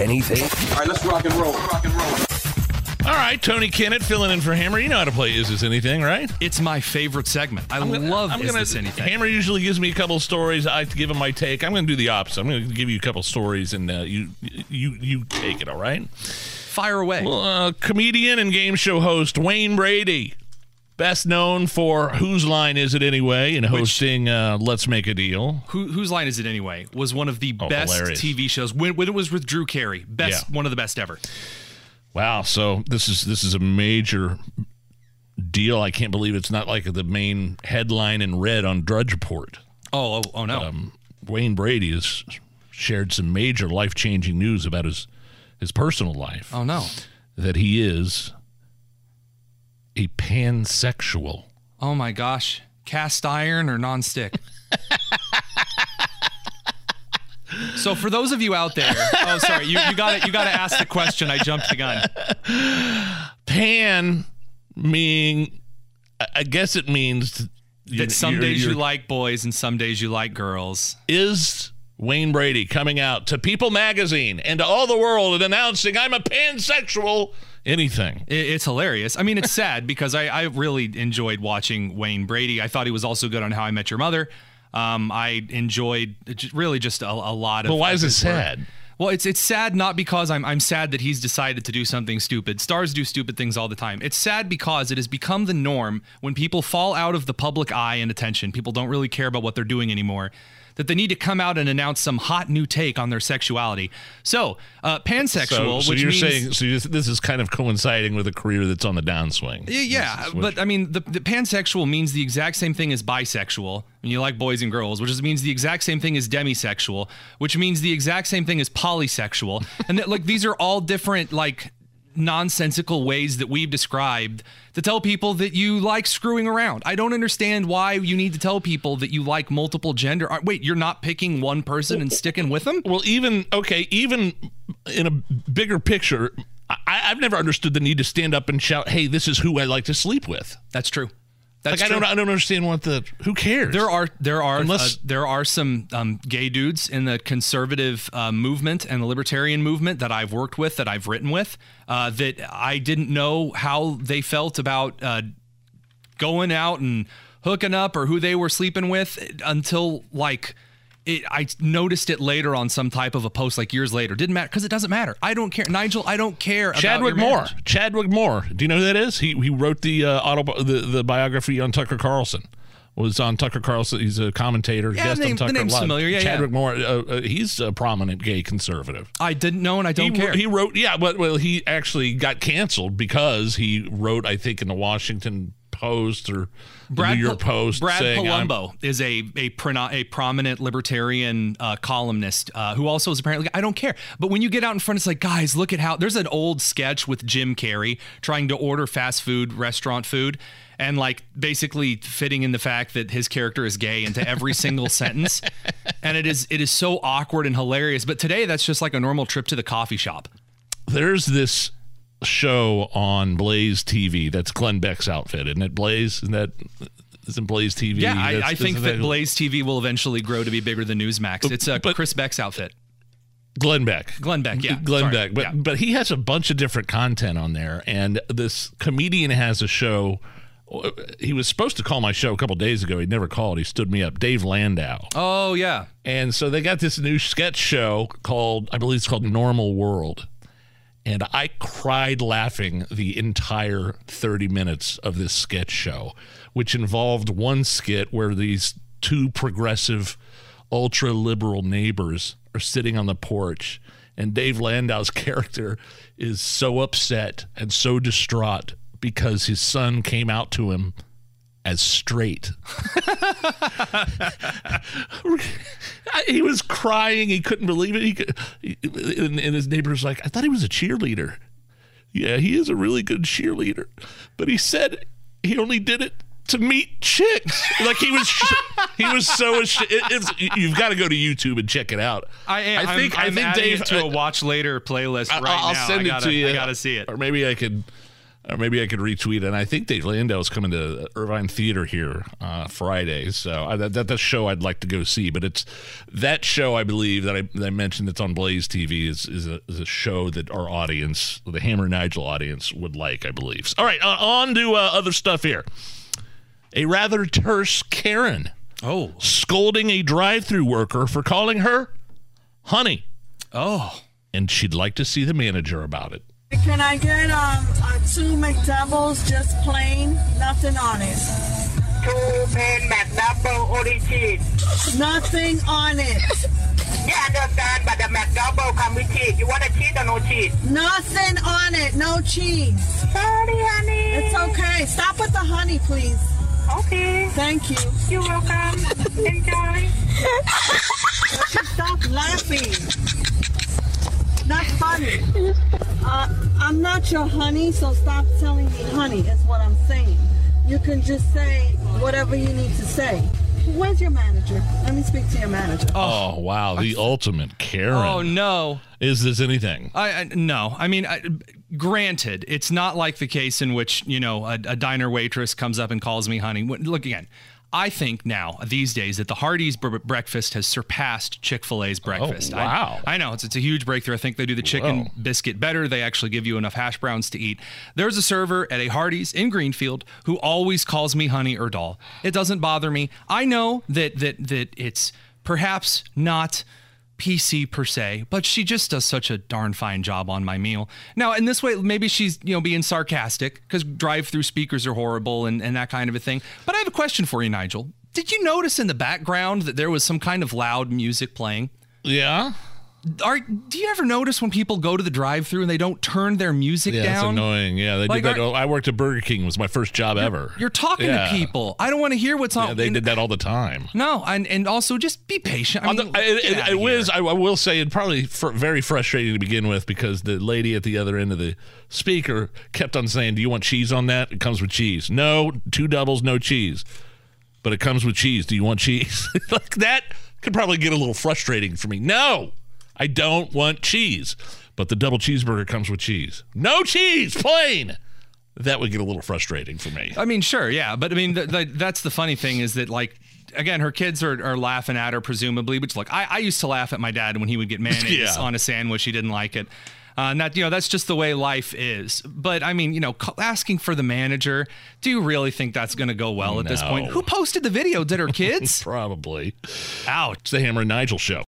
anything? All right, let's rock and roll. Rock and roll. All right, Tony Kinnett filling in for Hammer. You know how to play Is This Anything, right? It's my favorite segment. I gonna- love I'm Is gonna- This Anything? Hammer usually gives me a couple of stories. I give him my take. I'm going to do the opposite. I'm going to give you a couple of stories, and uh, you you you take it. All right. Fire away. Well, uh, comedian and game show host Wayne Brady, best known for Whose Line Is It Anyway, and hosting uh, Let's Make a Deal. Who, whose line is it anyway? Was one of the Oh, best hilarious. TV shows when, when it was with Drew Carey. Best, Yeah. one of the best ever. Wow. So this is this is a major deal. I can't believe it's not like the main headline in red on Drudge Report. Oh, oh, oh no. um, Wayne Brady has shared some major life changing news about his his personal life. oh no. That he is a pansexual. Oh my gosh. Cast iron or nonstick? so for those of you out there, oh sorry, you, you got to you got to ask the question. I jumped the gun. Pan meaning, I- guess it means That some you're- days you you're- like boys and some days you like girls. is Wayne Brady coming out to People Magazine and to all the world and announcing I'm a pansexual. Anything. It's hilarious. I mean, it's sad because I, I really enjoyed watching Wayne Brady. I thought he was also good on How I Met Your Mother. Um, I enjoyed really just a, a lot of. But why is it his work. sad? Well, it's it's sad not because I'm I'm sad that he's decided to do something stupid. Stars do stupid things all the time. It's sad because it has become the norm when people fall out of the public eye and attention. People don't really care about what they're doing anymore. That they need to come out and announce some hot new take on their sexuality. So, uh, pansexual, So, so which you're means saying so you this is kind of coinciding with a career that's on the downswing. Yeah, yeah, This is what but I mean, the, the pansexual means the exact same thing as bisexual, and you like boys and girls, which is, means the exact same thing as demisexual, which means the exact same thing as polysexual, and that, like these are all different like nonsensical ways that we've described to tell people that you like screwing around. I don't understand why you need to tell people that you like multiple gender. Wait, you're not picking one person and sticking with them? Well, even okay, even in a bigger picture, I, I've never understood the need to stand up and shout, "Hey, this is who I like to sleep with." That's true. That's like true. I don't, I don't understand what the who cares. There are there are Unless- uh, there are some um, gay dudes in the conservative uh, movement and the libertarian movement that I've worked with that I've written with uh, that I didn't know how they felt about uh, going out and hooking up or who they were sleeping with until like it, I noticed it later on some type of a post like years later. Didn't matter because it doesn't matter. I don't care, Nigel. I don't care. about Chadwick Moore. Chadwick Moore. Do you know who that is? He he wrote the uh, auto the, the biography on Tucker Carlson. Was on Tucker Carlson. He's a commentator. Yeah, guest the name- on Tucker the name's Live. familiar. Yeah, Chadwick yeah. Moore. Uh, uh, he's a prominent gay conservative. I didn't know and I don't he, care. He wrote, yeah, but well, he actually got canceled because he wrote, I think, in the Washington Post or the New York Post, Brad saying, I'm- Polumbo is a a, prono- a prominent libertarian uh, columnist uh, who also is apparently I don't care. But when you get out in front, it's like, guys, look at how there's an old sketch with Jim Carrey trying to order fast food restaurant food. And like basically fitting in the fact that his character is gay into every single sentence, and it is it is so awkward and hilarious. But today, that's just like a normal trip to the coffee shop. there's this show on Blaze TV. That's Glenn Beck's outfit, isn't it? Blaze, isn't that? Isn't Blaze TV? Yeah, I, I think that Blaze TV will eventually grow to be bigger than Newsmax. It's a but- Chris Beck's outfit. Glenn Beck. Glenn Beck, yeah. Glenn Sorry. Beck. But Yeah. but he has a bunch of different content on there, and this comedian has a show. He was supposed to call my show a couple days ago. He never called. He stood me up. Dave Landau. Oh yeah. And so they got this new sketch show called, I believe it's called Normal World. And I cried laughing the entire 30 minutes of this sketch show, which involved one skit where these two progressive, ultra liberal neighbors are sitting on the porch. And Dave Landau's character is so upset and so distraught because his son came out to him as straight. he was crying. He couldn't believe it. He, could, and, and his neighbor was like, "I thought he was a cheerleader." Yeah, he is a really good cheerleader, but he said he only did it to meet chicks. Like he was, he was so. It, it's, you've got to go to YouTube and check it out. I, am, I think I'm, I'm i think Dave it to a watch later playlist right I'll now. send gotta, it to you. I gotta see it, or maybe I could. Or maybe I could retweet. And I think Dave Landau is coming to Irving Theater here uh, Friday. So I, that, that's a show I'd like to go see. But it's that show, I believe, that I, that I mentioned that's on Blaze TV is, is a, is, a, show that our audience, the Hammer Nigel audience, would like, I believe. All right, uh, on to uh, other stuff here. A rather terse Karen. Oh. Scolding a drive through worker for calling her honey. Oh. And she'd like to see the manager about it. Can I get um, uh, two McDoubles, just plain, nothing on it? Two plain McDouble, only cheese. Nothing on it. Yeah, I understand, but the McDouble come with cheese. You want a cheese or no cheese? Nothing on it, no cheese. Sorry, honey. It's okay. Stop with the honey, please. Okay. Thank you. You're welcome. Enjoy. Stop laughing. Not funny. Uh, I'm not your honey, so stop telling me honey, is what I'm saying. You can just say whatever you need to say. Where's your manager? Let me speak to your manager. Oh, oh wow. The ultimate Karen. Oh, no. Is this anything? I, I No. I mean, I, granted, it's not like the case in which, you know, a, a diner waitress comes up and calls me honey. Look again. I think now these days that the Hardee's bre- breakfast has surpassed Chick Fil A's oh, breakfast. Oh, wow! I, I, know it's it's a huge breakthrough. I think they do the chicken Whoa. biscuit better. They actually give you enough hash browns to eat. There's a server at a Hardee's in Greenfield who always calls me honey or doll. It doesn't bother me. I know that that that it's perhaps not PC per se, but she just does such a darn fine job on my meal. Now, in this way, maybe she's, you know, being sarcastic because drive through speakers are horrible and, and that kind of a thing. But I have a question for you, Nigel. Did you notice in the background that there was some kind of loud music playing? Yeah. Are do you ever notice when people go to the drive-through and they don't turn their music yeah, down? That's annoying. Yeah, they like, did that. Are, oh, I worked at Burger King. It was my first job you're, ever. You're talking yeah. to people. I don't want to hear what's on. Yeah, they did that all the time. No, and and also just be patient. I mean, the, it, it, was. I will say it probably fr- very frustrating to begin with because the lady at the other end of the speaker kept on saying, "Do you want cheese on that? It comes with cheese. No, two doubles, no cheese." But it comes with cheese. Do you want cheese? like that could probably get a little frustrating for me. No. I don't want cheese. But the double cheeseburger comes with cheese. No cheese, plain. That would get a little frustrating for me. I mean, sure, yeah. But I mean, the, the, that's the funny thing is that, like, again, her kids are, are laughing at her, presumably. Which, look, I, I used to laugh at my dad when he would get mayonnaise yeah. on a sandwich. He didn't like it. Uh, and that you know that's just the way life is. But I mean, you know, asking for the manager, do you really think that's going to go well at this point? Who posted the video? Did her kids? Probably. Ouch. The Hammer and Nigel show.